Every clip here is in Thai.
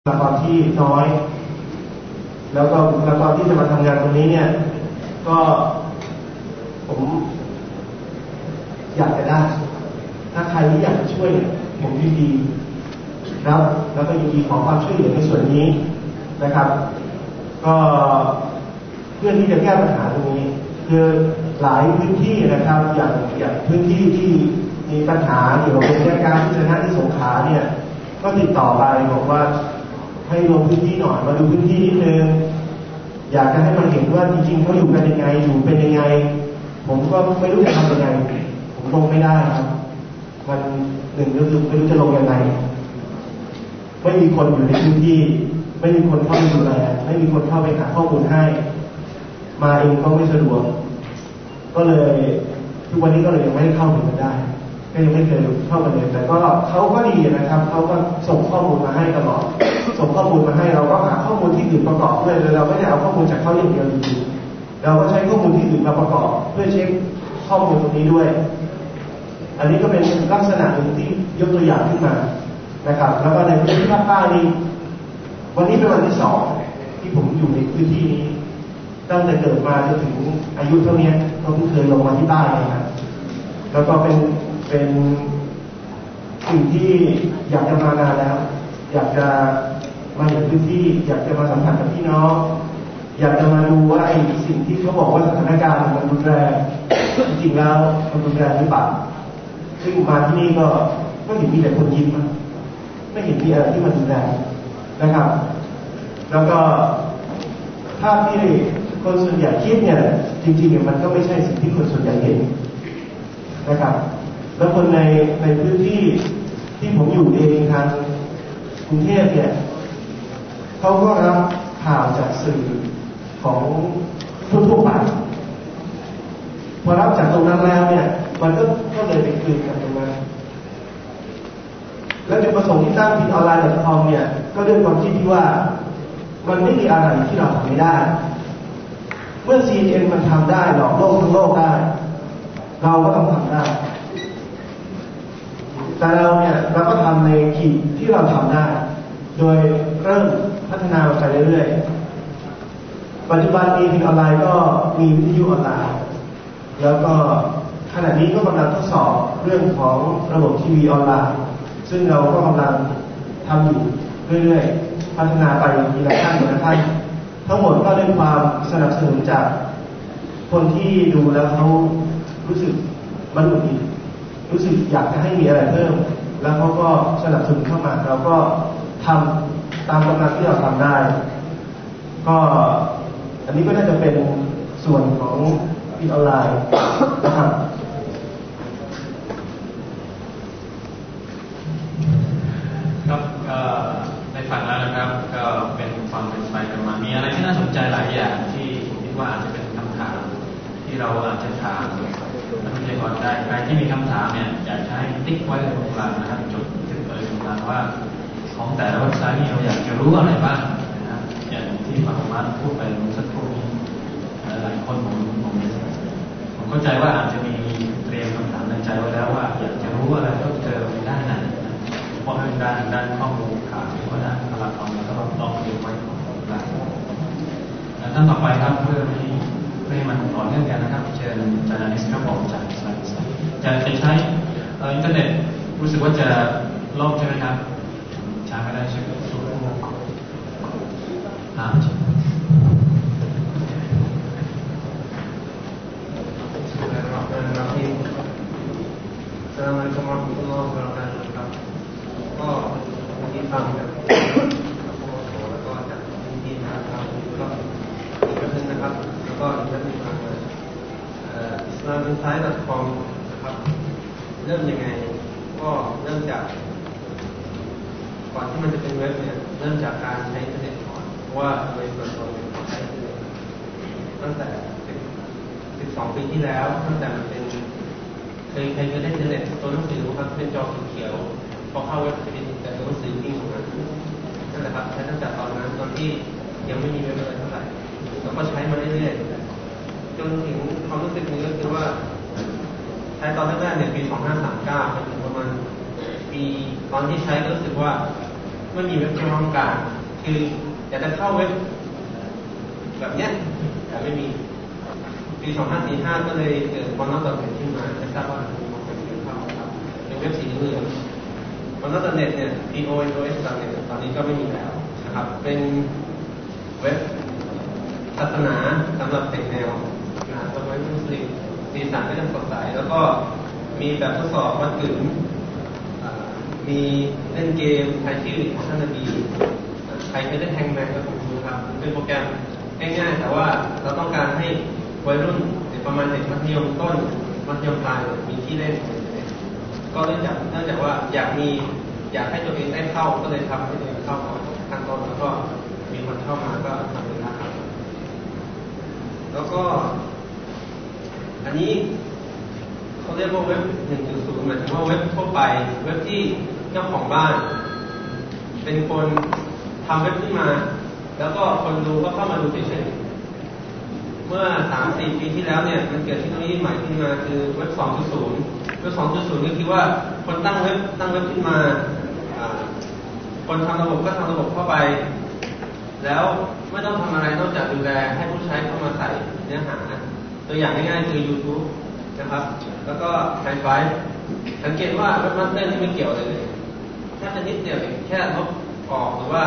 บุคลากรที่น้อย แล้วก็บุคลากรที่จะมาทำงานตรงนี้เนี่ย ก็ผมอยากจะได้ ถ้าใครที่อยากจะช่วย ผมยินดีครับ แล้วก็ยินดีขอความช่วยเหลือในส่วนนี้นะครับ ก็เพื่อที่จะแก้ปัญหาตรงนี้ คือหลายพื้นที่นะครับ อย่างอย่างพื้นที่ที่มีปัญหาเกี่ยวกับโรงการที่ชนะที่สงขาเนี่ย ก็ติดต่อไปบอกว่า ให้ลงพื้นที่หน่อยมาดูพื้นที่นิดนึงอยากจะให้มันเห็นว่าจริงๆเขาอยู่กันยังไงอยู่เป็นยังไง ผมก็ไม่รู้จะทำยังไง ผมลงไม่ได้ครับมันหนึ่งก็คือไม่รู้จะลงยังไงไม่มีคนอยู่ในพื้นที่ ไม่มีคนเข้าไปดูแลไม่มีคนเข้าไปหาข้อมูลให้ มาเองก็ไม่สะดวก ก็เลยทุกวันนี้ก็เลยยังไม่ได้เข้าถึงกันได้ ก็ยังไม่เคยเข้ากันเลยแต่ก็เขาก็ดีนะครับเขาก็ส่งข้อมูลมาให้ตลอดส่งข้อมูลมาให้เราก็หาข้อมูลที่อื่นประกอบด้วยเราไม่ได้เอาข้อมูลจากเขาอย่างเดียวจริงๆเราก็ใช้ข้อมูลที่อื่นมาประกอบ เพื่อเช็คข้อมูลตรงนี้ด้วย อันนี้ก็เป็นลักษณะหนึ่งที่ยกตัวอย่างขึ้นมานะครับ แล้วก็ในพื้นที่ภาคใต้นี้วันนี้เป็นวันที่สองที่ผมอยู่ในพื้นที่นี้ ตั้งแต่เกิดมาจนถึงอายุเท่านี้ก็เพิ่งเคยลงมาที่ใต้นะครับแล้วก็เป็น เป็นสิ่งที่อยากจะมานานแล้ว อยากจะมาเห็นพื้นที่ อยากจะมาสัมผัสกับพี่น้อง อยากจะมาดูว่าไอ้สิ่งที่เขาบอกว่าสถานการณ์มันรุนแรงจริงๆแล้วมันรุนแรงหรือเปล่าซึ่งมาที่นี่ก็ก็เห็นมีแต่คนยิ้มไม่เห็นมีอะไรที่มันรุนแรงนะครับ แล้วก็ภาพที่คนส่วนใหญ่คิดเนี่ยจริงๆเนี่ยมันก็ไม่ใช่สิ่งที่คนส่วนใหญ่เห็นนะครับ แล้วคนในในพื้นที่ที่ผมอยู่เองทางกรุงเทพเนี่ยเขาก็รับข่าวจากสื่อของทั่วๆไปพอรับจากตรงนั้นแล้วเนี่ย มันก็ก็เลยไปคืนกันตรงนั้นแล้วจุดประสงค์ที่ตั้งพินออนไลน์คอมเนี่ย ก็ด้วยความคิดที่ว่า มันไม่มีอะไรที่เราทำไม่ได้ เมื่อ CNN มันทำได้หลอกโลกทั้งโลกได้ เราก็ต้องทำได้ แต่เราเนี่ยเราก็ทำในขีดที่เราทำได้ โดยเริ่มพัฒนาไปเรื่อยๆ ปัจจุบันมีพินออนไลน์ก็มีวิทยุออนไลน์ แล้วก็ขณะนี้ก็กำลังทดสอบเรื่องของระบบทีวีออนไลน์ ซึ่งเราก็กำลังทำอยู่เรื่อยๆ พัฒนาไปทีละขั้นทีละขั้นทั้งหมดก็ด้วยความสนับสนุนจากคนที่ดูแล้วเขารู้สึกมันหนุนอิน รู้สึกอยากจะให้มีอะไรเพิ่ม แล้วเขาก็สนับสนุนเข้ามาเราก็ทำตามกำลังที่เราทำได้ ก็อันนี้ก็น่าจะเป็นส่วนของพิออนไลน์นะครับครับก็ได้ฟังแล้วนะครับก็เป็นความเป็นไปกันมามีอะไรที่น่าสนใจหลายอย่างที่ผมคิดว่าอาจจะเป็นคำถามที่เรา ได้ใครที่มีคำถามเนี่ยอยากจะให้ติ๊กไว้ตรงกลางนะครับจุดจุดเลยตรงกลางว่า ของแต่ละเว็บไซต์นี่เราอยากจะรู้อะไรบ้างนะครับอย่างที่ปามาพูดไปสักครู่นี้หลายคนผมผมผมเข้าใจว่าอาจจะมีเตรียมคำถามในใจไว้แล้วว่า อยากจะรู้อะไรเพิ่มเติมในด้านไหนเพราะด้านด้านข้อมูลข่าวหรือว่าด้านตลาดความก็ลองเตรียมไว้ของกลางท่านต่อไปครับเพื่อให้เพื่อให้มันต่อเนื่องกันนะครับ เชิญอาจารย์นิสครับผมจาก จะจะใช้อินเทอร์เน็ตรู้สึกว่าจะล่มใช่ไหมครับช้าไม่ได้ใช่ไหมสู้อ่า Bismillahirrahmanirrahim. Assalamualaikum warahmatullahi wabarakatuh ครับก็วันนี้ฟังจากโมโสแล้วก็จากพื้นที่นะครับก็อีกเรื่องนึงนะครับ แล้วก็อีกเรื่องนึงทางอิสลามอินไซต์ .com นะครับ เริ่มยังไง ก็เริ่มจาก ก่อนที่มันจะเป็นเว็บเนี่ย เริ่มจากการใช้อินเทอร์เน็ตก่อนเพราะว่าโดยส่วนตัวเนี่ยใช้อินเทอร์เน็ตตั้งแต่ 12 ปีที่แล้ว ตั้งแต่มันเป็นเคยเคยเคยได้อินเทอร์เน็ตตัวหนังสือครับเป็นจอสีเขียวพอเข้าเว็บจะเป็นแต่ตัวหนังสือจริงของนั้นนั่นแหละครับใช้ตั้งแต่ตอนนั้นตอนที่ยังไม่มีเว็บอะไรเท่าไหร่แล้วก็ใช้มาเรื่อยๆจนถึงความ รู้สึกนี้ก็คือว่าใช้ตอนแรกๆเนี่ยปี2539จนถึงประมาณปีตอนที่ใช้ก็รู้สึกว่าไม่มีเว็บที่พร้อมการคืออยากจะเข้าเว็บแบบเนี้ยแต่ไม่มีปี2545ก็เลยเกิดบอลนอตเน็ตขึ้นมาไม่ทราบว่ามีคนเคยเข้าครับเป็นเว็บสีเหลืองบอลนอตเน็ตเนี่ย P O N O S เนี่ยตอนนี้ก็ไม่มีแล้วนะครับ เป็นเว็บศาสนาสำหรับเด็กแนว มุสลิมสีสันก็จะสดใสแล้วก็มีแบบทดสอบวัดกึ๋มอ่ามีเล่นเกมทายชื่อของท่านนบีใครเคยเล่นแฮงแมนก็คงรู้ครับ เป็นโปรแกรมง่ายๆ แต่ว่าเราต้องการให้วัยรุ่นประมาณเด็กมัธยมต้นมัธยมปลายมีที่เล่น ก็เนื่องจากเนื่องจากว่าอยากมีอยากให้ตัวเองได้เข้าก็เลยทำให้ตัวเองเข้าก่อนขั้นต้นแล้วก็มีคนเข้ามาก็ทำเป็นนะครับ แล้วก็ อันนี้เขาเรียกว่าเว็บ1.0หมายถึงว่าเว็บทั่วไป เว็บที่เจ้าของบ้าน เป็นคนทำเว็บขึ้นมา แล้วก็คนดูก็เข้ามาดูเฉยๆเมื่อ3-4ปีที่แล้วเนี่ยมันเกิดเทคโนโลยีใหม่ขึ้นมาคือเว็บ2.0เว็บ2.0ก็คือว่าคนตั้งเว็บตั้งเว็บขึ้นมาคนทำระบบก็ทำระบบเข้าไป แล้วไม่ต้องทำอะไรนอกจากดูแลให้ผู้ใช้เข้ามาใส่เนื้อหา ตัวอย่างง่ายๆคือ YouTube นะครับ แล้วก็ไฮไฟสังเกตว่า webmaster นี่ไม่เกี่ยวเลยเลยแค่จะนิดเดียวเองแค่ลบออกหรือว่า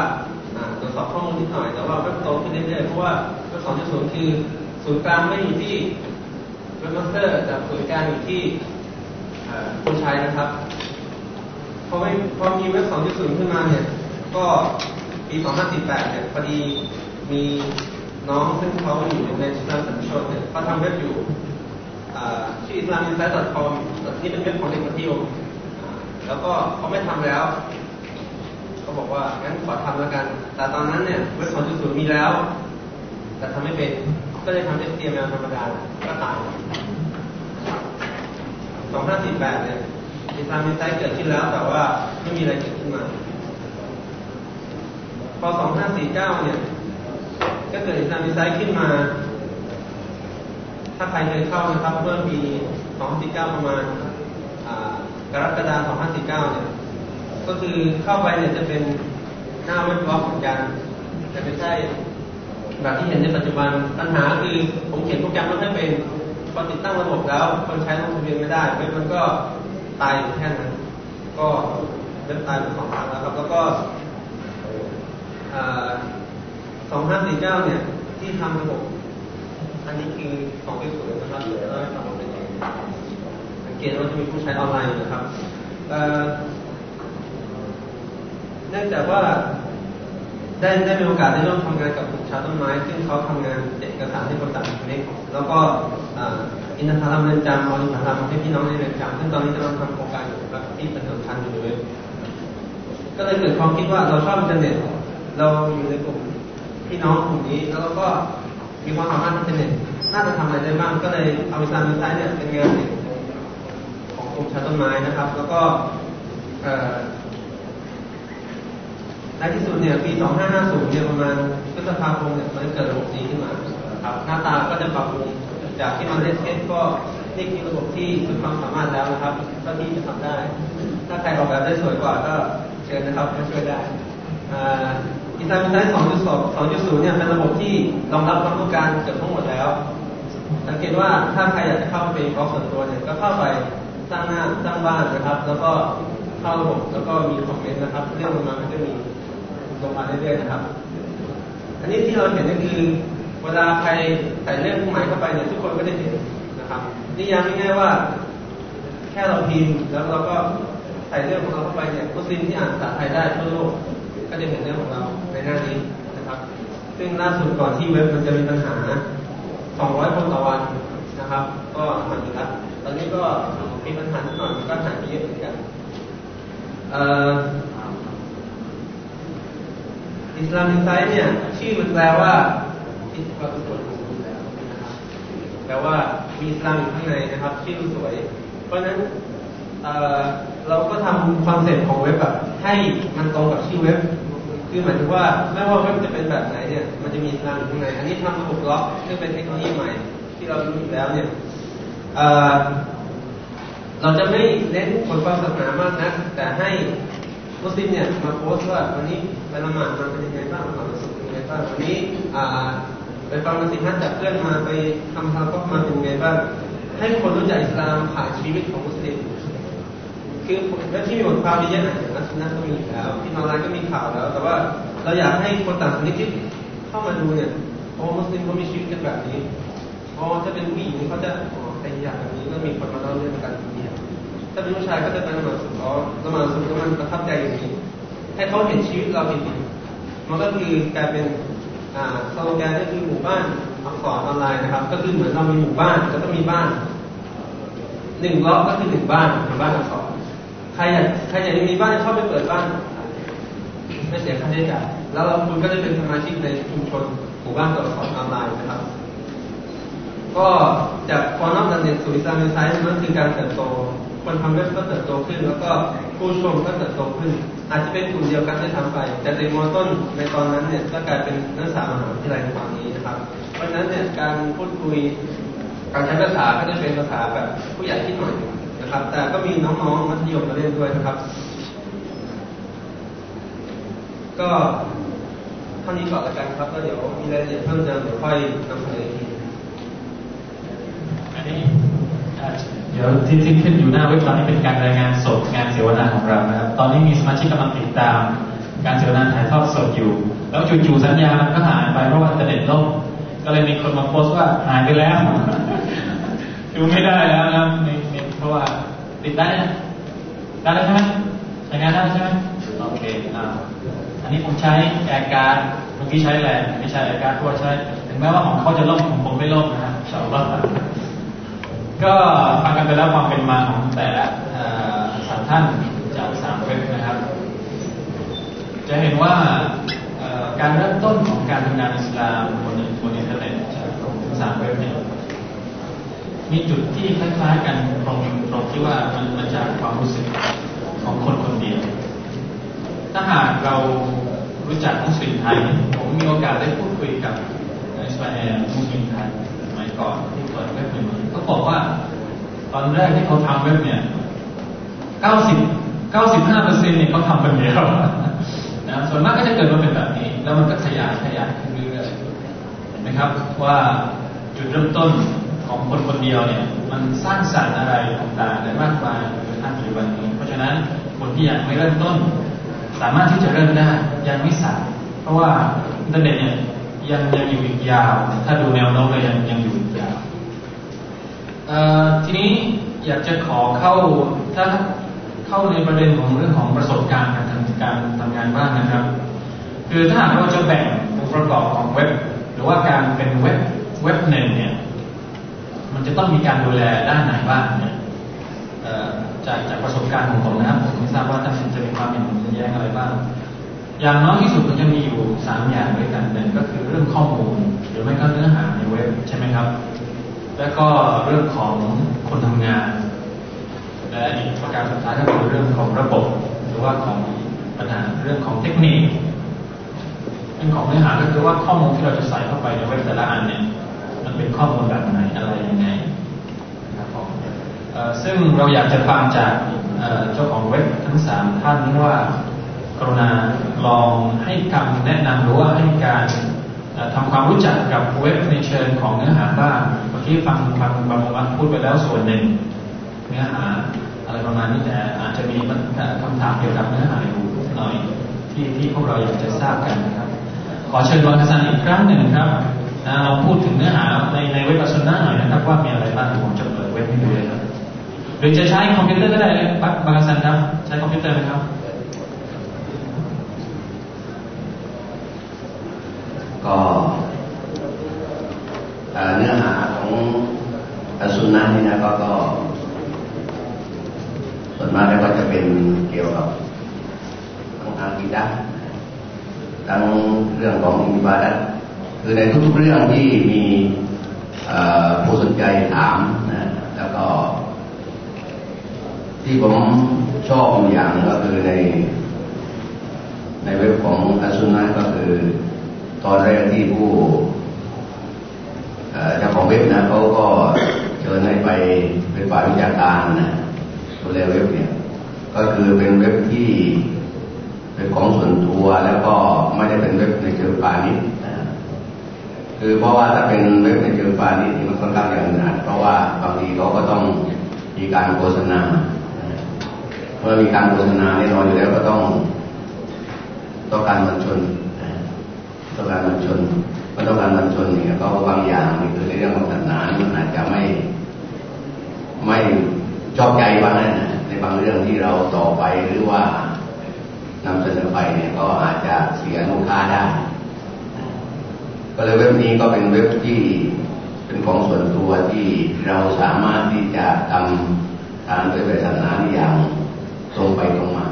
ตรวจสอบข้อมูลนิดหน่อย แต่ว่าเว็บโตขึ้นเรื่อยๆเพราะว่าเว็บ2.0คือศูนย์กลางไม่อยู่ที่ webmaster แต่ศูนย์กลางอยู่ที่เอ่อผู้ใช้นะครับพอไม่พอมีเว็บ2.0ขึ้นมาเนี่ย ก็ปี2548เนี่ยพอดีมี น้องซึ่งเขาอยู่ในชาติสัญชนเนี่ยเขาทำเว็บอยู่อ่าชื่อ islaminsight.com นี่เป็นเว็บของเด็กมัธยมอ่แล้วก็เขาไม่ทำแล้วเขาบอกว่างั้นขอทำแล้วกัน แต่ตอนนั้นเนี่ยเว็บ2.0มีแล้ว แต่ทำไม่เป็นก็เลยทำ HTML ธรรมดาก็ตาย2548เนี่ยอิสลามในไซต์เกิดขึ้นแล้วแต่ว่าไม่มีอะไรเกิดขึ้นมา พอ 2549 เนี่ย ก็เกิดอิสลามในไซต์ขึ้นมา ถ้าใครเคยเข้านะครับเมื่อปี2019ประมาณกรกฎาคม2019เนี่ยก็คือเข้าไปเนี่ยจะเป็นหน้าเว็บบล็อกเหมือนกันแต่ไม่ใช่แบบที่เห็นในปัจจุบันปัญหาคือผมเขียนโปรแกรมไมันไม่เป็นพอติดตั้งระบบแล้วคนใช้ลงทะเบียนไม่ได้เว็บมันก็ตายอยู่แค่นั้นก็เว็บตายไปสองครั้งแล้วครับแล้วก็ สองห้าสี่เก้าเนี่ย ที่ทำระบบอันนี้คือสองปีศูนย์นะครับเดี๋ยวเราทำมาเป็นยังไงสังเกตว่าจะมีผู้ใช้ออนไลน์อยู่นะครับเอ่อเนื่องจากว่าได้ได้มีโอกาสได้ร่วมทำงานกับกลุ่มชาวต้นไม้ ซึ่งเขาทำงานเอกสารที่บริษัทเล็กแล้วก็อ่าอินทผลัมเรือนจำเอาอินทผลัมให้พี่น้องในเรือนจำซึ่งตอนนี้กำลังทำโครงการอยู่ครับที่เป็นสำคัญอยู่ในเว็บก็เลยเกิดความคิดว่าเราชอบอินเทอร์เน็ตเราอยู่ในกลุ่ม พี่น้องกลุ่มนี้ แล้วเราก็มีความสามารถเทอร์เน็ตน่าจะทำอะไรได้บ้างก็เลยเอาอิสลามเว็บไซต์เนี่ยเป็นงานของกลุ่มชาต้นไม้นะครับ แล้วก็ในที่สุดเนี่ยปี 2550 เนี่ยประมาณพฤษภาคมเนี่ยมันเกิดระบบนี้ขึ้นมาครับหน้าตาก็จะปรับปรุงจากที่มันเล่น test ก็นี่คือระบบที่สุดความสามารถแล้วนะครับเท่าที่จะทำได้ ถ้าใครออกแบบได้สวยกว่าก็เชิญนะครับมาช่วยได้ อินเทอร์เน็ต2.2 2.0เนี่ยเป็นระบบที่รองรับความต้องการเกือบทั้งหมดแล้ว สังเกตว่าถ้าใครอยากจะเข้าไปเป็นบล็อกส่วนตัวเนี่ยก็เข้าไปสร้างหน้าสร้างบ้านนะครับ แล้วก็เข้าระบบแล้วก็มีคอมเมนต์นะครับ เรื่องลงมามันจะมีลงมาเรื่อยๆนะครับ อันนี้ที่เราเห็นก็คือเวลาใครใส่เรื่องใหม่เข้าไปเนี่ยทุกคนก็ได้เห็นนะครับนิยามง่ายๆว่า แค่เราพิมพ์แล้วเราก็ใส่เรื่องของเราเข้าไปเนี่ยมุสลิมที่อ่านภาษาไทยได้ทั่วโลกก็จะเห็นเรื่องของเรา หน้านี้นะครับ ซึ่งล่าสุดก่อนที่เว็บมันจะมีปัญหา 200 คนต่อวันนะครับ ก็หายไปแล้วตอนนี้ก็มีปัญหาหน่อยก็หายไปเยอะเหมือนกันอิสลามอินไซต์เนี่ย ชื่อมันแปลว่าอิสลามทุกคนรู้แล้วนะครับแปลว่ามีอิสลามอยู่ข้างในนะครับ ชื่อสวย เพราะฉะนั้นเเราก็ทำ concept ของเว็บแบบให้มันตรงกับชื่อเว็บ คือหมายถึงว่าไม่ว่าเว็บจะเป็นแบบไหนเนี่ย มันจะมีอิสลามอยู่ข้างในอันนี้ทำระบบบล็อกซึ่งเป็นเทคโนโลยีใหม่ ที่เรารู้อยู่แล้วเนี่ยเเราจะไม่เน้นบทความศาสนามากนะแต่ให้มุสลิมเนี่ยมาโพสต์ว่าวันนี้ไปละหมาดมาเป็นยังไงบ้างละหมาดสุขเป็นยังไงบ้างวันนี้ไปฟังนสิฮัตจากเพื่อนมาไปทำฮาก็มาเป็นยังไงบ้างให้คนรู้จักอิสลามผ่านชีวิตของมุสลิม คือและที่มีบทความเยอะนะอย่างนักนักก็มีแล้วที่นอนไลน์ก็มีข่าวแล้ว แต่ว่าเราอยากให้คนต่างศาสนาที่เข้ามาดูเนี่ยโอ้มุสลิมเขามีชีวิตกันแบบนี้อ๋อถ้าเป็นผู้หญิงเขาจะอ๋อแต่งอย่างนี้ก็มีคนมาเล่าเรื่องกันอย่างนี้ถ้าเป็นผู้ชายก็จะไปละหมาดสุดอ๋อละหมาดสุดก็มันประทับใจอย่างนี้ให้เขาเห็นชีวิตเราจริงๆมันก็คือกลายเป็นอ่าสโลแกนก็คือหมู่บ้านอักษรออนไลน์นะครับ ก็คือเหมือนเรามีหมู่บ้านก็ต้องมีบ้านหนึ่งล็อกก็คือหนึ่งบ้านเป็นบ้านอักษร ใครอยากใครอยากมีบ้านเข้าไปเปิดบ้านไม่เสียค่าใช้จ่ายแล้วเราคุณก็จะเป็นสมาชิกในชุมชนหมู่บ้านตัวสอนออนไลน์นะครับ ก็จากฟอนอฟดันเน็ตสู่อิสลามไซส์มันคือการเติบโต คนทำเว็บก็เติบโตขึ้น แล้วก็ผู้ชมก็เติบโตขึ้น อาจจะเป็นกลุ่มเดียวกันที่ทำไป แต่ในมอต้นในตอนนั้นเนี่ยก็กลายเป็นนักศึกษามหาวิทยาลัยในตอนนี้นะครับ เพราะฉะนั้นเนี่ยการพูดคุยการใช้ภาษาก็จะเป็นภาษาแบบผู้ใหญ่ที่หน่อย นะครับ แต่ก็มีน้องๆมัธยมมาเล่นด้วยนะครับ ก็เท่านี้ก่อนละกันครับแล้วเดี๋ยวมีรายละเอียดเพิ่มเติมเดี๋ยวค่อยนำเสนออีกทีอันนี้อ่าเดี๋ยวที่ที่ขึ้นอยู่หน้าเว็บตอนนี้เป็นการรายงานสดงานเสวนาของเรานะครับ ตอนนี้มีสมาชิกกำลังติดตาม การเสวนาถ่ายทอดสดอยู่ แล้วจู่ๆสัญญาณมันก็หายไปเพราะว่าอินเทอร์เน็ตล่มก็เลยมีคนมาโพสต์ว่าหายไปแล้วดูไม่ได้แล้วนะค รับในในเพราะว่าติดได้นะได้แล้วใช่ไหมใช้งานได้ใช่ไหมโอเคอ่าอันนี้ผมใช้ air card เมื่อกี้ใช้แลนไม่ใช่ air card เพราะว่าใช้ถึงแม้ว่าของเขาจะล่มของผมไม่ล่มนะฮะชาวบ้านก็ฟังกันไปแล้วความเป็นมาของแต่ละสามท่านจากสามเว็บนะครับ จะเห็นว่าการเริ่มต้นของการทำงานอิสลามบนบนอินเทอร์เน็ตของสามเว็บเนี่ย มีจุดที่คล้ายๆกันตรงตรงที่ว่ามันมาจากความรู้สึกของคนคนเดียว ถ้าหากเรารู้จักมุสลิมไทย ผมมีโอกาสได้พูดคุยกับอิสราเอลมุสลิมไทยสมัยก่อนที่เปิดเว็บใหม่ๆเขาบอกว่า ตอนแรกที่เขาทำเว็บเนี่ย 90 95เปอร์เซ็นต์เนี่ยเขาทำคนเดียวนะส่วนมากก็จะเกิดมาเป็นแบบนี้ แล้วมันก็ขยายขยายขึ้นเรื่อยๆเห็นไหมครับว่าจุดเริ่มต้น ของคนคนเดียวเนี่ย มันสร้างสรรค์อะไรต่างๆได้มากมายจนถึงปัจจุบันนี้ เพราะฉะนั้นคนที่ยังไม่เริ่มต้น สามารถที่จะเริ่มได้ยังไม่สายเพราะว่าอินเทอร์เน็ตเนี่ยยังยังอยู่อีกยาว ถ้าดูแนวโน้มเลยยังยังอยู่อีกยาวทีนี้อยากจะขอเข้าถ้าเข้าในประเด็นของเรื่องของประสบการณ์การทำการทำงานบ้างนะครับ คือถ้าหากเราจะแบ่งองค์ประกอบของเว็บ หรือว่าการเป็นเว็บเว็บหนึ่งเนี่ย จะต้องมีการดูแลด้านไหนบ้างเนี่ยจากจากประสบการณ์ของผมนะครับผมไม่ทราบว่าท่านจะมีความเห็นแย้งอะไรบ้างอย่างน้อยที่สุดมันจะมีอยู่สามอย่างด้วยกันหนึ่งก็คือเรื่องข้อมูลหรือไม่ก็เนื้อหาในเว็บใช่ไหมครับ แล้วก็เรื่องของคนทำงาน และอีกประการสุดท้ายก็คือเรื่องของระบบ หรือว่าของปัญหาเรื่องของเทคนิคเรื่องของเนื้อหาก็คือว่าข้อมูลที่เราจะใส่เข้าไปในเว็บแต่ละอันเนี่ย มันเป็นข้อมูลแบบไหนอะไรยังไงนะครับผมซึ่งเราอยากจะฟังจากเจ้าของเว็บทั้งสามท่านว่า กรุณาลองให้คำแนะนำหรือว่าให้การทำความรู้จักกับเว็บในเชิงของเนื้อหาบ้างเมื่อกี้ฟังฟังบางวันพูดไปแล้วส่วนหนึ่ง เนื้อหาอะไรประมาณนี้แต่อาจจะมีคำถามเกี่ยวกับเนื้อหาอยู่หน่อยที่ที่พวกเราอยากจะทราบกันนะครับ ขอเชิญบางกษัตริย์อีกครั้งหนึ่งครับ นะเราพูดถึงเนื้อหาในในเว็บอัสนาหน่อยนะครับ ว่ามีอะไรบ้างผมจะเปิดเว็บให้ดูเลยครับหรือจะใช้คอมพิวเตอร์ก็ได้เลยบางบางกษัตริย์ครับ ใช้คอมพิวเตอร์ไหมครับ ก็เนื้อหาของอัสุนนะนี่นะก็ก็ส่วนมากแล้วก็จะเป็นเกี่ยวกับทางอากีดะทั้งเรื่องของอิบาดัต คือในทุกๆเรื่องที่มีผู้สนใจถามนะแล้วก็ ที่ผมชอบอยู่อย่างก็คือใน ในเว็บของอัสสุนนะก็คือ ตอนแรกที่ผู้เจ้าของเว็บนะเขาก็เชิญให้ไปเป็นฝ่ายวิชาการนะดูแลเว็บเนี่ย ก็คือเป็นเว็บที่เป็นของส่วนตัวแล้วก็ไม่ได้เป็นเว็บในเชิงพาณิชย์ คือเพราะว่าถ้าเป็นเว็บในเชิงพาณิชย์มันค่อนข้างอย่างหนักเพราะว่าบางทีเขาก็ต้องมีการโฆษณาเมื่อมีการโฆษณาแน่นอนอยู่แล้วก็ต้องต้องการมันชนต้องการมันชนเมื่อต้องการมันชนเนี่ยก็บางอย่างนี่คือในเรื่องของศาสนามันอาจจะไม่ ไม่ชอบใจบ้างนะในบางเรื่องที่เราต่อไปหรือว่านำเสนอไปเนี่ยก็อาจจะเสียลูกค้าได้ ก็เลยเว็บนี้ก็เป็นเว็บที่เป็นของส่วนตัวที่เราสามารถที่จะทำการเผยแผ่ศาสนาอย่างตรงไปตรงมา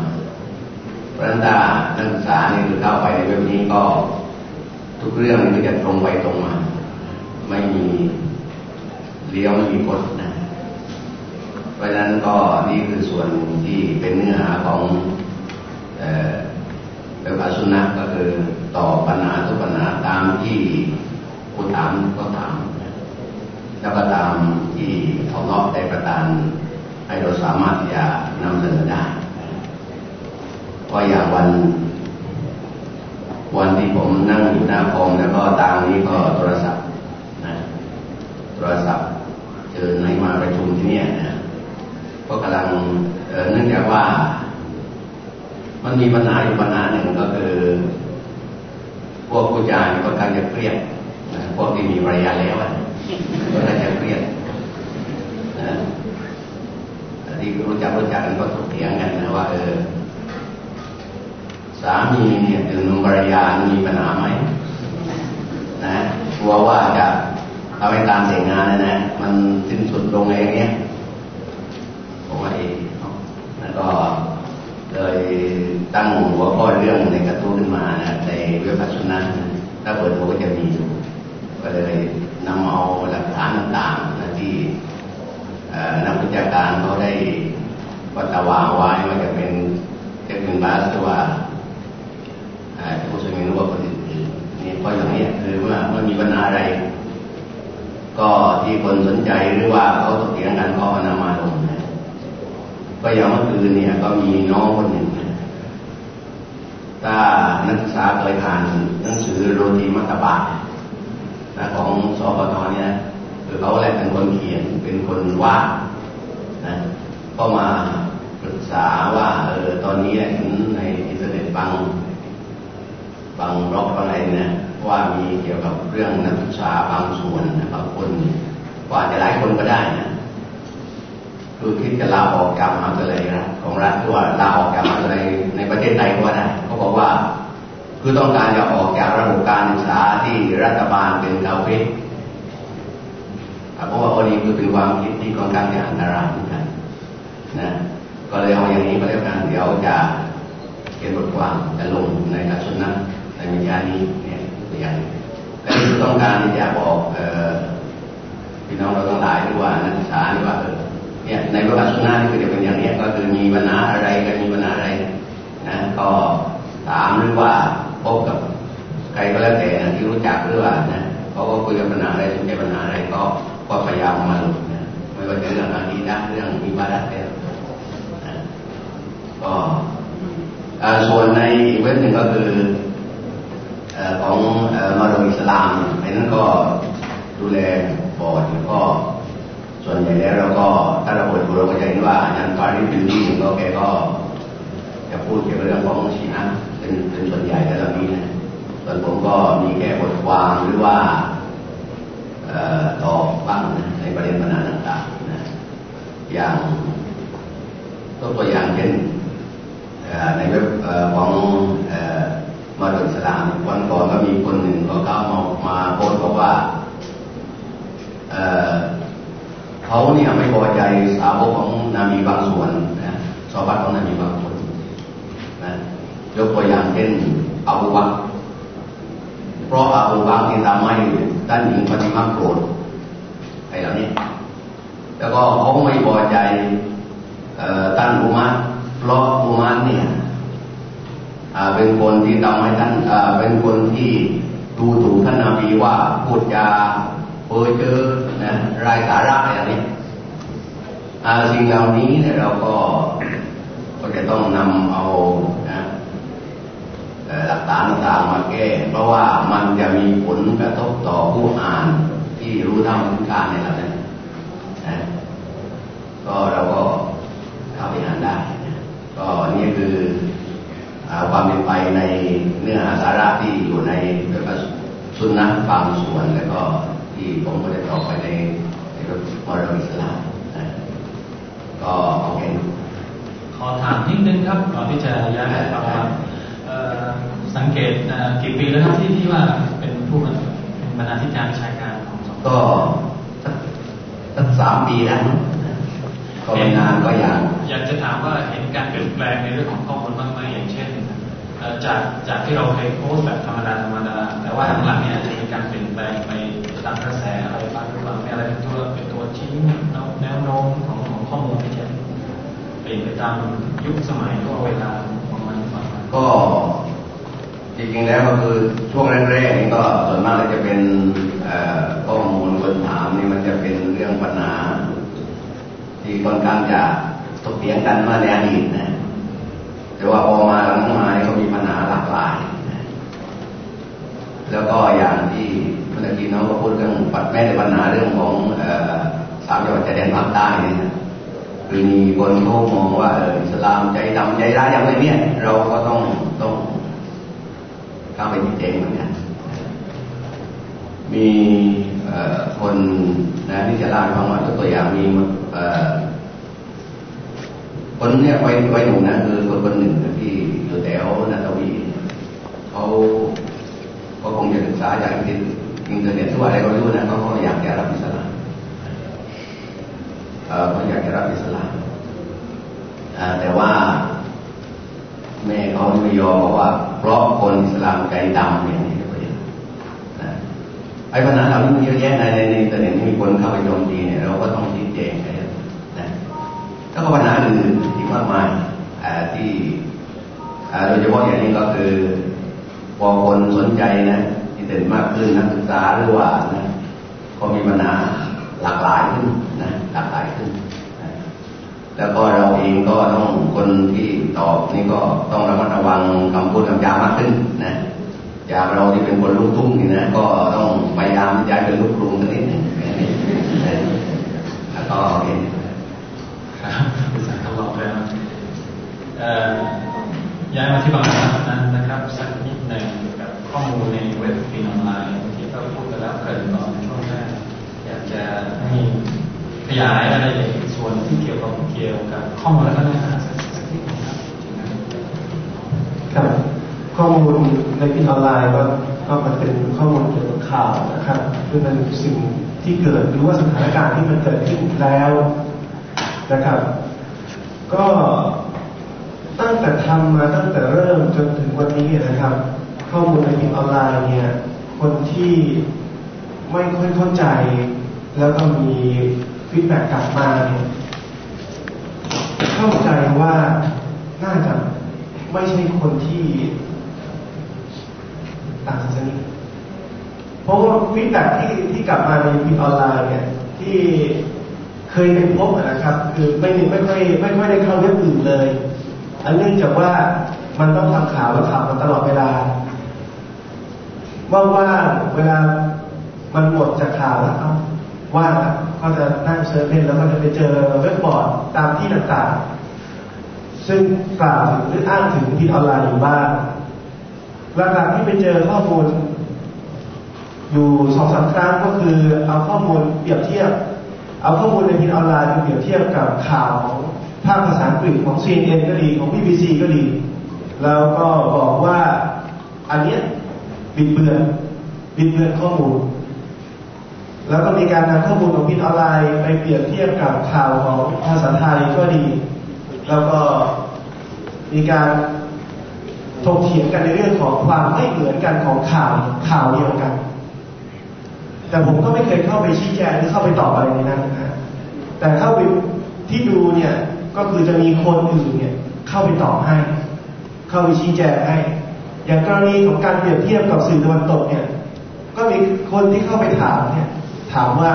เพระฉะนั้นถ้านักศึกษาเนี่ยคือเข้าไปในเว็บนี้ก็ ทุกเรื่องมันจะตรงไปตรงมา ไม่มีเลี้ยวไม่มีกดนะเพราะฉะนั้นก็นี่คือส่วนที่เป็นเนื้อหาของ เอ่อเป็นภาสุนัขก็คือตอบปัญหาทุกปัญหาตามที่ผู้ถามก็ถาม แล้วก็ตามที่ทองนอกได้ประทานให้เราสามารถที่จะนำเสนอได้ก็อย่างวัน วันที่ผมนั่งอยู่หน้าคอมแล้วก็ตามนี้ก็โทรศัพท์นะโทรศัพท์เชิญให้มาประชุมที่นี่นะก็กำลังเนื่องจากว่า มันมีปัญหาอยู่ปัญหาหนึ่งก็คือ พวกผู้จารก็การจะเครียดนะพวกที่มีภรรยาแล้วอะก็การจะเครียดนะที่รู้จักรู้จักกันก็ถกเถียงกันนะว่า เออ สามีเนี่ยถึงภรรยามีปัญหาไหมนะกลัวว่าจะทำให้การแต่งงานนะนะมันสิ้นสุดลงเองเนี่ยผมว่าเองแล้วก็ เลยตั้งหัวข้อเรื่องในกระทู้ขึ้นมานะในเว็บพัฒนาถ้าเปิดดูก็จะมีอยู่ ก็เลยนำเอาหลักฐานต่างๆนะที่นักวิชาการเขาได้วัตวางไว้ว่าจะเป็นเทคนิคบาสหรือว่าผู้สมิรู้ว่าคนอื่นๆนี่เพราะอย่างนี้คือเมื่อเมื่อมีปัญหาอะไร ก็ที่คนสนใจหรือว่าเขาถกเถียงกันก็นำมาลง ก็อย่างเมื่อคืนเนี่ยก็มีน้องคนหนึ่งถ้านักศึกษาเคยอ่านหนังสือโรตีมัตตบาทนะของสปทเนี่ยคือเขาแหละเป็นคนเขียนเป็นคนวาดนะก็มาปรึกษาว่าเออตอนนี้เห็นในอินเทอร์เน็ตบางบางบล็อกบางอะไรนะว่ามีเกี่ยวกับเรื่องนักศึกษาบางส่วนนะบางคนก็อาจจะหลายคนก็ได้นะ คือคิดจะลาออกจากมหาวิทยาลัยนะของรัฐหรือว่าลาออกจากมหาวิทยาลัยในประเทศไทยก็ได้เขาบอกว่า คือต้องการจะออกจากระบบการศึกษาที่รัฐบาลเป็นเกาเฟสเพราะว่าอันนี้คือเป็นความคิดที่ค่อนข้างจะอันตรายเหมือนกันนะก็เลยเอาอย่างนี้ก็แล้วกันเดี๋ยวจะเขียนบทความจะลงในกัศนะในวิญญาณนี้เนี่ยวิญญาณแต่ที่ต้องการที่จะบอกพี่น้องเราต้องหลายหรือว่านักศึกษาหรือว่า เนี่ยในพระกัศนะนี่คือจะเป็นอย่างนี้ก็คือมีปัญหาอะไรกันมีปัญหาอะไรนะก็ถามหรือว่าพบกับใครก็แล้วแต่นะที่รู้จักหรือว่านะเขาก็คุยกับปัญหาอะไรสนใจปัญหาอะไรก็ก็พยายามมาลงนะไม่ว่าจะเรื่องอาดีนะเรื่องมีบาระเนี่ยนะก็อาส่วนในอีกเว็บหนึ่งก็คือของมาดอิสลามไอ้นั้นก็ดูแลบอร์ดแล้วก็ ส่วนใหญ่แล้วเราก็ถ้าเราเปิดดูเราก็จะเห็นว่าอาจารย์ฟาริสบิลลี่ก็แกก็จะพูดเกี่ยวกับเรื่องของชีนะเป็นเป็นส่วนใหญ่แล้วนี้นะส่วนผมก็มีแค่บทความหรือว่าออตอบบ้างนะในประเด็นปัญหาต่างๆนะอย่างตัวตัวอย่างเช่นในเว็บของ เขาเนี่ยไม่พอใจสาวกของนามีบางส่วนนะสาวบัตของนามีบางส่วนนะยกตัวอย่างเช่นอาบูบักเพราะอาบูบักที่ทำให้ท่านหญิงปฏิมาโกรธไอ้เหล่านี้ แล้วก็เขาไม่พอใจท่านอุมัรเพราะอุมัรเนี่ยเป็นคนที่ทำให้ท่านเป็นคนที่ดูถูกท่านนาบีว่าพูดจา เพ้อเจ้อนะรายสาระอะไรนี้สิ่งเหล่านี้เนี่ยเราก็ก็จะต้องนำเอานะหลักฐานต่างๆมาแก้ เพราะว่ามันจะมีผลกระทบต่อผู้อ่านที่รู้เท่าถึงการในระดับนั้นนะก็เราก็เข้าไปอ่านได้นะก็นี่คือความเป็นไปในเนื้อหาสาระที่อยู่ในสุนนะบางส่วนแล้วก็ ที่ผมก็จะตอบไปในในเรื่องมรดกอิสลามนะก็โอเคขอถามนิดนึงครับก่อนที่จะย้ายไปฟังครับเอ่อสังเกตเอ่อกี่ปีแล้วครับที่ที่ว่าเป็นผู้เป็นบรรณาธิการวิชาการของสองก็สักสักสามปีแล้วมั้งก็ไม่นานก็อย่างอยากจะถามว่าเห็นการเปลี่ยนแปลงในเรื่องของข้อมูลบ้างไหมอย่างเช่นเอ่อจากจากที่เราเคยโพสต์แบบธรรมดาธรรมดาแต่ว่าหลังๆเนี่ยจะมีการเปลี่ยนแปลงไป ตามกระแสอะไรบ้างหรือเปล่ามีอะไรเป็นตัวเป็นตัวชี้แนวโน้มของของข้อมูลที่จะเปลี่ยนไปตามยุคสมัยหรือว่าเวลาของมันหรือเปล่าก็จริงๆแล้วก็คือช่วงแรกๆนี่ก็ส่วนมากจะเป็นข้อมูลคนถามนี่มันจะเป็นเรื่องปัญหา ที่ค่อนข้างจะถกเถียงกันมาในอดีตนะแต่ว่าพอมาหลังมานี่ก็มีปัญหาหลากหลาย แล้วก็อย่างที่ มื่อกี้น้องก็พูดเรื่องปัดแม่ในปัญหาเรื่องของสามจังหวัดชายแดนภาคใต้เนี่ยนะคือมีคนเขามองว่าอิสลามใจดำใจร้ายอย่างไรเนี่ย เราก็ต้องต้องเข้าไปชี้แจงเหมือนกันมีคนนะที่จะเล่าให้ฟังว่าตัวอย่างมีคนเนี่ยไว้ไว้หนุ่มนะคือคนคนหนึ่งที่อยู่แถวนาตวีเขาก็คงจะศึกษาจาก อินเทอร์เน็ตหรือว่อะไรก็รู้นะเขาก็อยากจะรับอิสลามเขาอยากจะรับอิสลามแต่ว่าแม่เขาไม่ยอมบอกว่า เพราะคนอิสลามใจดำอย่างนี้อย่างนะไอ้ปัญหาเหล่านี้มันเยอะแยะในในอินเทอร์เน็ตที่มีคนเข้าไปโจมตีเนี่ยเราก็ต้องชี้แจงไปนะแล้วก็ปัญหาอื่นๆที่มากมายอ่าที่อ่าโดยเฉพาะอย่างนี้ก็คือพอคนสนใจนะ เด่นมากขึ้นนักศึกษาหรือว่านะก็มีปัญหาหลากหลายขึ้นนะหลากหลายขึ้นนะแล้วก็เราเองก็ต้องคนที่ตอบนี่ก็ต้องระมัดระวังคำพูดคำจามากขึ้นนะจากเราที่เป็นคนลูกทุ่งนี่นะก็ต้องพยายามย้ายเป็นลูกกรุงนิดหนึงแล้วก็เห็นครับภาษาตลอดเลยนะเอ่อย้ายมาที่บางนั้นนะ มูลในเว็บฟีนออนไลน์ที่เราพูดกันแล้วเกิดตอนช่วงแรกอยากจะให้ขยายรายละเอียดส่วนที่เกี่ยวกับเกี่ยวกับข้อมูลและก็เนื้อหาสักสักนิดหนึงครับครับ ข้อมูลในพินออนไลน์ก็ก็มันเป็นข้อมูลเกี่ยวกับข่าวนะครับคือมันสิ่งที่เกิดหรือว่าสถานการณ์ที่มันเกิดขึ้นแล้วนะครับ ก็ตั้งแต่ทำมาตั้งแต่เริ่มจนถึงวันนี้นะครับ ข้อมูลในพินออนไลน์เนี่ย คนที่ไม่ค่อยเข้าใจ แล้วก็มี feedback กลับมาเนี่ยเข้าใจว่าน่าจะไม่ใช่คนที่ต่างศาสนาเพราะว่า feedback ที่ที่กลับมาในพินออนไลน์เนี่ยที่เคยไปพบนะครับ คือไม่ไม่ค่อยไม่ค่อยได้เข้าเว็บอื่นเลย อันเนื่องจากว่ามันต้องทำข่าวและข่าวมันตลอดเวลา ว่างๆเวลามันหมดจากข่าวแล้วเอาว่าก็จะนั่ง search เล่นแล้วก็จะไปเจอเว็บบอร์ดตามที่ต่างๆ ซึ่งกล่าวถึงหรืออ้างถึงพินออนไลน์อยู่บ้างหลักๆที่ไปเจอข้อมูล อยู่สองสามครั้งก็คือเอาข้อมูลเปรียบเทียบ เอาข้อมูลในพินออนไลน์ไปเปรียบเทียบกับข่าวของภาคภาษาอังกฤษของ CNN ก็ดีของ BBC ก็ดี แล้วก็บอกว่าอันเนี้ย บิดเบือนบิดเบือนข้อมูล แล้วก็มีการนำข้อมูลของพินออนไลน์ไปเปรียบเทียบกับข่าวของภาษาไทยก็ดี แล้วก็มีการถกเถียงกันในเรื่องของความไม่เหมือนกันของข่าวข่าวเดียวกัน แต่ผมก็ไม่เคยเข้าไปชี้แจงหรือเข้าไปตอบอะไรในนั้นนะฮะแต่เข้าไปที่ดูเนี่ยก็คือจะมีคนอื่นเนี่ยเข้าไปตอบให้ เข้าไปชี้แจงให้ อย่างกรณีของการเปรียบเทียบกับสื่อตะวันตกเนี่ย ก็มีคนที่เข้าไปถามเนี่ย ถามว่า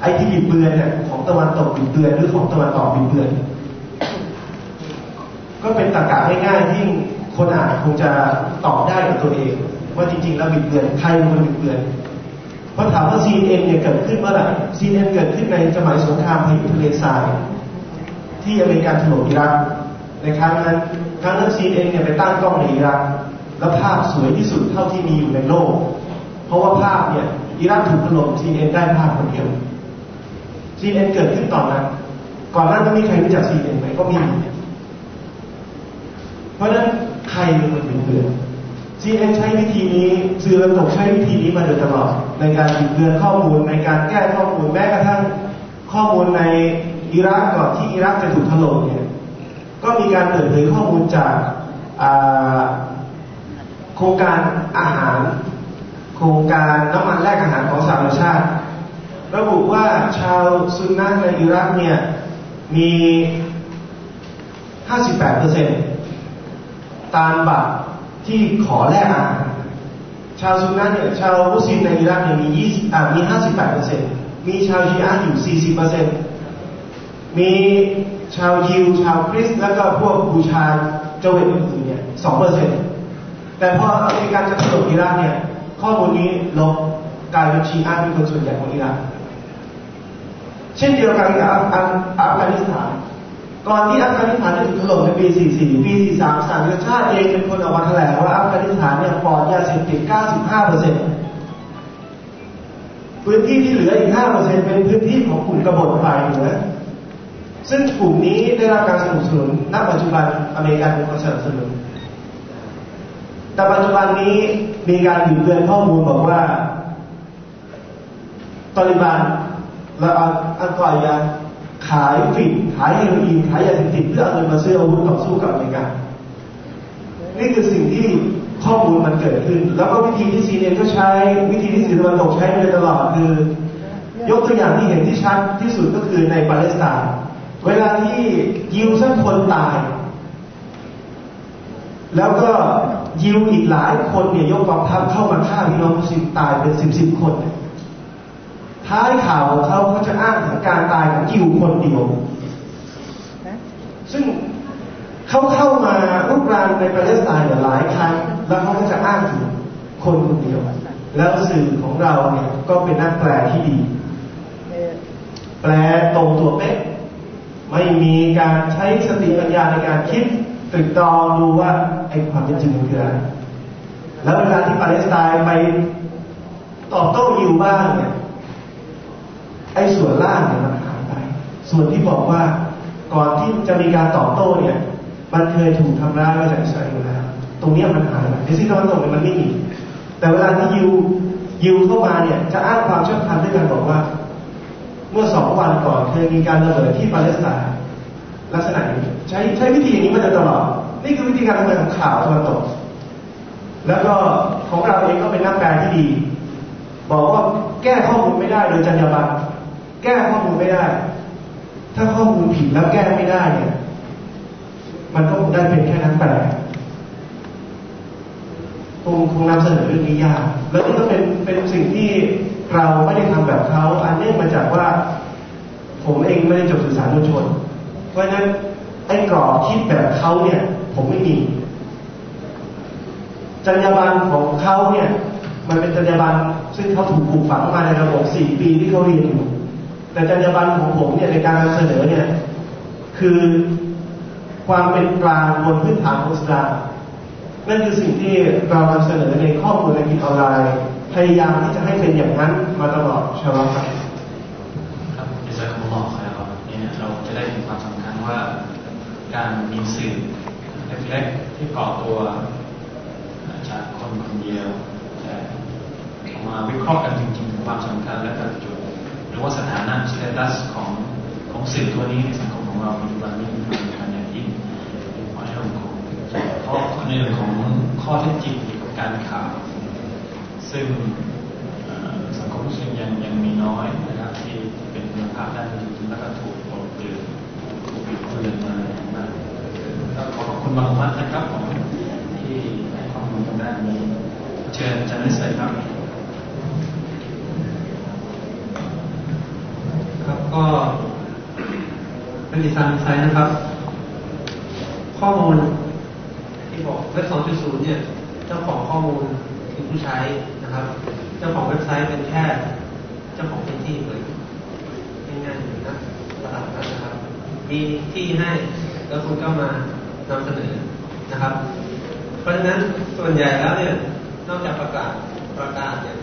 ไอ้ที่บิดเบือนเนี่ยของตะวันตกบิดเบือนหรือของตะวันออกบิดเบือน ก็เป็นตรรกะง่ายๆที่คคนอ่านคงจะตอบได้กับตัวเอง ว่าจริงๆแล้วบิดเบือนใครเป็นคนบิดเบือนเพราะถามว่า CNN เนี่ยเกิดขึ้นเมื่อไหร่ CNN เกิดขึ้นในสมัยสงครามพายุทะเลทราย ที่อเมริกันถล่มอิรักในครั้งนั้นครั้งนั้น CNN เนี่ยไปตั้งกล้องในอิรัก แล้วภาพสวยที่สุดเท่าที่มีอยู่ในโลก เพราะว่าภาพเนี่ยอิรักถูกถล่ม CNN ได้ภาพคนเดียว CNN เกิดขึ้นตอนนั้น ก่อนหน้านั้นมีใครรู้จัก CNN ไหมก็มี เพราะฉะนั้นใครเป็นคนบิดเบือน CNN ใช้วิธีนี้สื่อระตกใช้วิธีนี้มาโดยตลอด ในการบิดเบือนข้อมูลในการแก้ข้อมูลแม้กระทั่งข้อมูลในอิรักก่อนที่อิรักจะถูกถล่มเนี่ยก็มีการเปิดเผยข้อมูลจากอ่า โครงการอาหาร โครงการน้ำมันแลกอาหารของสหประชาติ ระบุว่าชาวซุนนะในอิรักเนี่ยมี 58%ตามบัตรที่ขอแลกอาหารชาวซุนนะเนี่ยชาวมุสลิมในอิรักเนี่ยมี 20อ่ามี 58%มีชาวชีอะห์อยู่ 40%มีชาวยิวชาวคริสต์แล้วก็พวกบูชาเจาเวตอื่นๆเนี่ย 2% แต่พออเมริกันจะถล่มอิรักเนี่ยข้อมูลนี้ลบกลายเป็นชีอะห์เป็นคนส่วนใหญ่ของอิรักเช่นเดียวกันกับอัฟอัฟกานิสถานก่อนที่อัฟกานิสถานจะถูกถล่มในปี 44 ปี 43 สหประชาชาติเองเป็นคนออกมาแถลงว่าอัฟกานิสถานเนี่ยปลอดยาเสพติด 95%พื้นที่ที่เหลืออีก5%เป็นพื้นที่ของกลุ่มกบฏฝ่ายเหนือซึ่งกลุ่มนี้ได้รับการสนับสนุนณปัจจุบันอเมริกันเป็นคนสนับสนุน แต่ปัจจุบันนี้มีการบิดเบือนข้อมูลบอกว่าตอริบันและอัลอัลกออิดะขายฟิตขายเฮโรอีนขายยาเสพติดเพื่อเอาเงินมาซื้ออาวุธต่อสู้กับอเมริกา นี่คือสิ่งที่ข้อมูลมันเกิดขึ้น แล้วก็วิธีที่ซีเนก็ใช้วิธีที่สื่อตะวันตกใช้มาตลอดคือ ยกตัวอย่างที่เห็นที่ชัดที่สุดก็คือในปาเลสไตน์เวลาที่ยิวสักคนตาย แล้วก็ ยิวอีกหลายคนเนี่ยยกกองทัพเข้ามาฆ่าพี่น้องมุสลิมตายเป็นสิบสิบคนเนี่ยท้ายข่าวของเขาเขาจะอ้างถึงการตายของยิวคนเดียว ซึ่งเขาเข้ามาลุกรานในปาเลสไตน์เนี่ยหลายครั้ง แล้วเขาก็จะอ้างถึงคนคนเดียว แล้วสื่อของเราเนี่ยก็เป็นนักแปลที่ดี แปลตรงตัวเป๊ะ ไม่มีการใช้สติปัญญาในการคิดตรึกตรองดูว่า อ้ความเป็นจริงมันคืออะไรแล้วเวลาที่ปาเลสไตน์ไปตอบโต้ยิวบ้างเนี่ยไอ้ส่วนล่างเนี่ยมันหายไป ส่วนที่บอกว่าก่อนที่จะมีการตอบโต้เนี่ย มันเคยถูกทำร้ายมาจากอิสราเอลแล้ว ตรงนี้มันหายไปในซีกตะวันตกเนี่ยมันไม่มี แต่เวลาที่ยิวยิวเข้ามาเนี่ย จะอ้างความเชื่อพันด้วยการบอกว่า เมื่อสองวันก่อนเคยมีการระเบิดที่ปาเลสไตน์ลักษณะนี้ใช้ใช้วิธีอย่างนี้มาตลอด นี่คือวิธีการดำเนินของข่าวตะวันตก แล้วก็ของเราเองก็เป็นนักแปลที่ดี บอกว่าแก้ข้อมูลไม่ได้โดยจรรยาบรรณแก้ข้อมูลไม่ได้ ถ้าข้อมูลผิดแล้วแก้ไม่ได้เนี่ยมันก็คงได้เป็นแค่นักแปลคงคงนำเสนอเรื่องนี้ยาก แล้วนี่ก็เป็นเป็นสิ่งที่เราไม่ได้ทำแบบเขา อันเนื่องมาจากว่า ผมเองไม่ได้จบสื่อสารมวลชน เพราะฉะนั้นไอ้กรอบคิดแบบเขาเนี่ย ผมไม่มีจรรยาบรรณของเขาเนี่ย มันเป็นจรรยาบรรณซึ่งเขาถูกปลูกฝังมาในระบบสี่ปีที่เขาเรียนอยู่ แต่จรรยาบรรณของผมเนี่ยในการนำเสนอเนี่ย คือความเป็นกลางบนพื้นฐานของสลามนั่นคือสิ่งที่เรานำเสนอในข้อมูลในกิจออนไลน์พยายามที่จะให้เป็นอย่างนั้นมาตลอดชาวบ้านครับครับอิสราเอลบอกครับเนี่ยเราจะได้เห็นความสำคัญว่าการมีสื่อ เล็กๆที่ก่อตัวจากคนคนเดียวแต่ออกมาวิเคราะห์กันจริงๆถึงความสำคัญและปัจจุบันหรือว่าสถานะสเตตัสของของสื่อตัวนี้ในสังคมของเราปัจจุบันนี้มีความสำคัญอย่างยิ่งเพราะเรื่องของเพราะในเรื่องของข้อเท็จจริงเกี่ยวกับการข่าว ซึ่งสังคมมุสลิมยังยังมีน้อยนะครับที่เป็นคุณภาพด้านจริงๆแล้วก็ถูกปลดเปลื้อนถูกปิดเบือนมาอย่างมาก ขอขอบคุณบางมัดนะครับผมที่ให้ข้อมูลทางด้านนี้ เชิญอาจารย์นิสัยครับ ครับก็เป็นดีไซน์ไซน์นะครับ ข้อมูลที่บอกเว็บ 2.0 เนี่ย เจ้าของข้อมูลคือผู้ใช้นะครับ เจ้าของเว็บไซต์เป็นแค่ เจ้าของพื้นที่เหมือนง่ายๆเหมือนะตลาดนัดนะครับ มีที่ให้แล้วคุณก็มา นำเสนอนะครับ เพราะฉะนั้นส่วนใหญ่แล้วเนี่ยนอกจากประกาศประกาศเนี่ย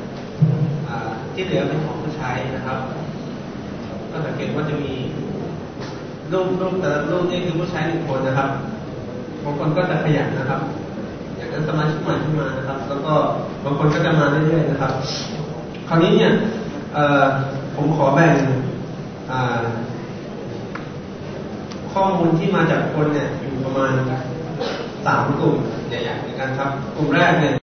ที่เหลือเป็นของผู้ใช้นะครับ ก็สังเกตว่าจะมีรูปรูปแต่ละรูปนี่คือผู้ใช้หนึ่งคนนะครับบางคนก็จะขยันนะครับ อย่างนั้นสมาชิกใหม่ขึ้นมานะครับ แล้วก็บางคนก็จะมาเรื่อยๆนะครับ คราวนี้เนี่ยผมขอแบ่งอ่า ข้อมูลที่มาจากคนเนี่ยอยู่ประมาณสามกลุ่มใหญ่ๆเหมือนกันครับ กลุ่มแรกเนี่ย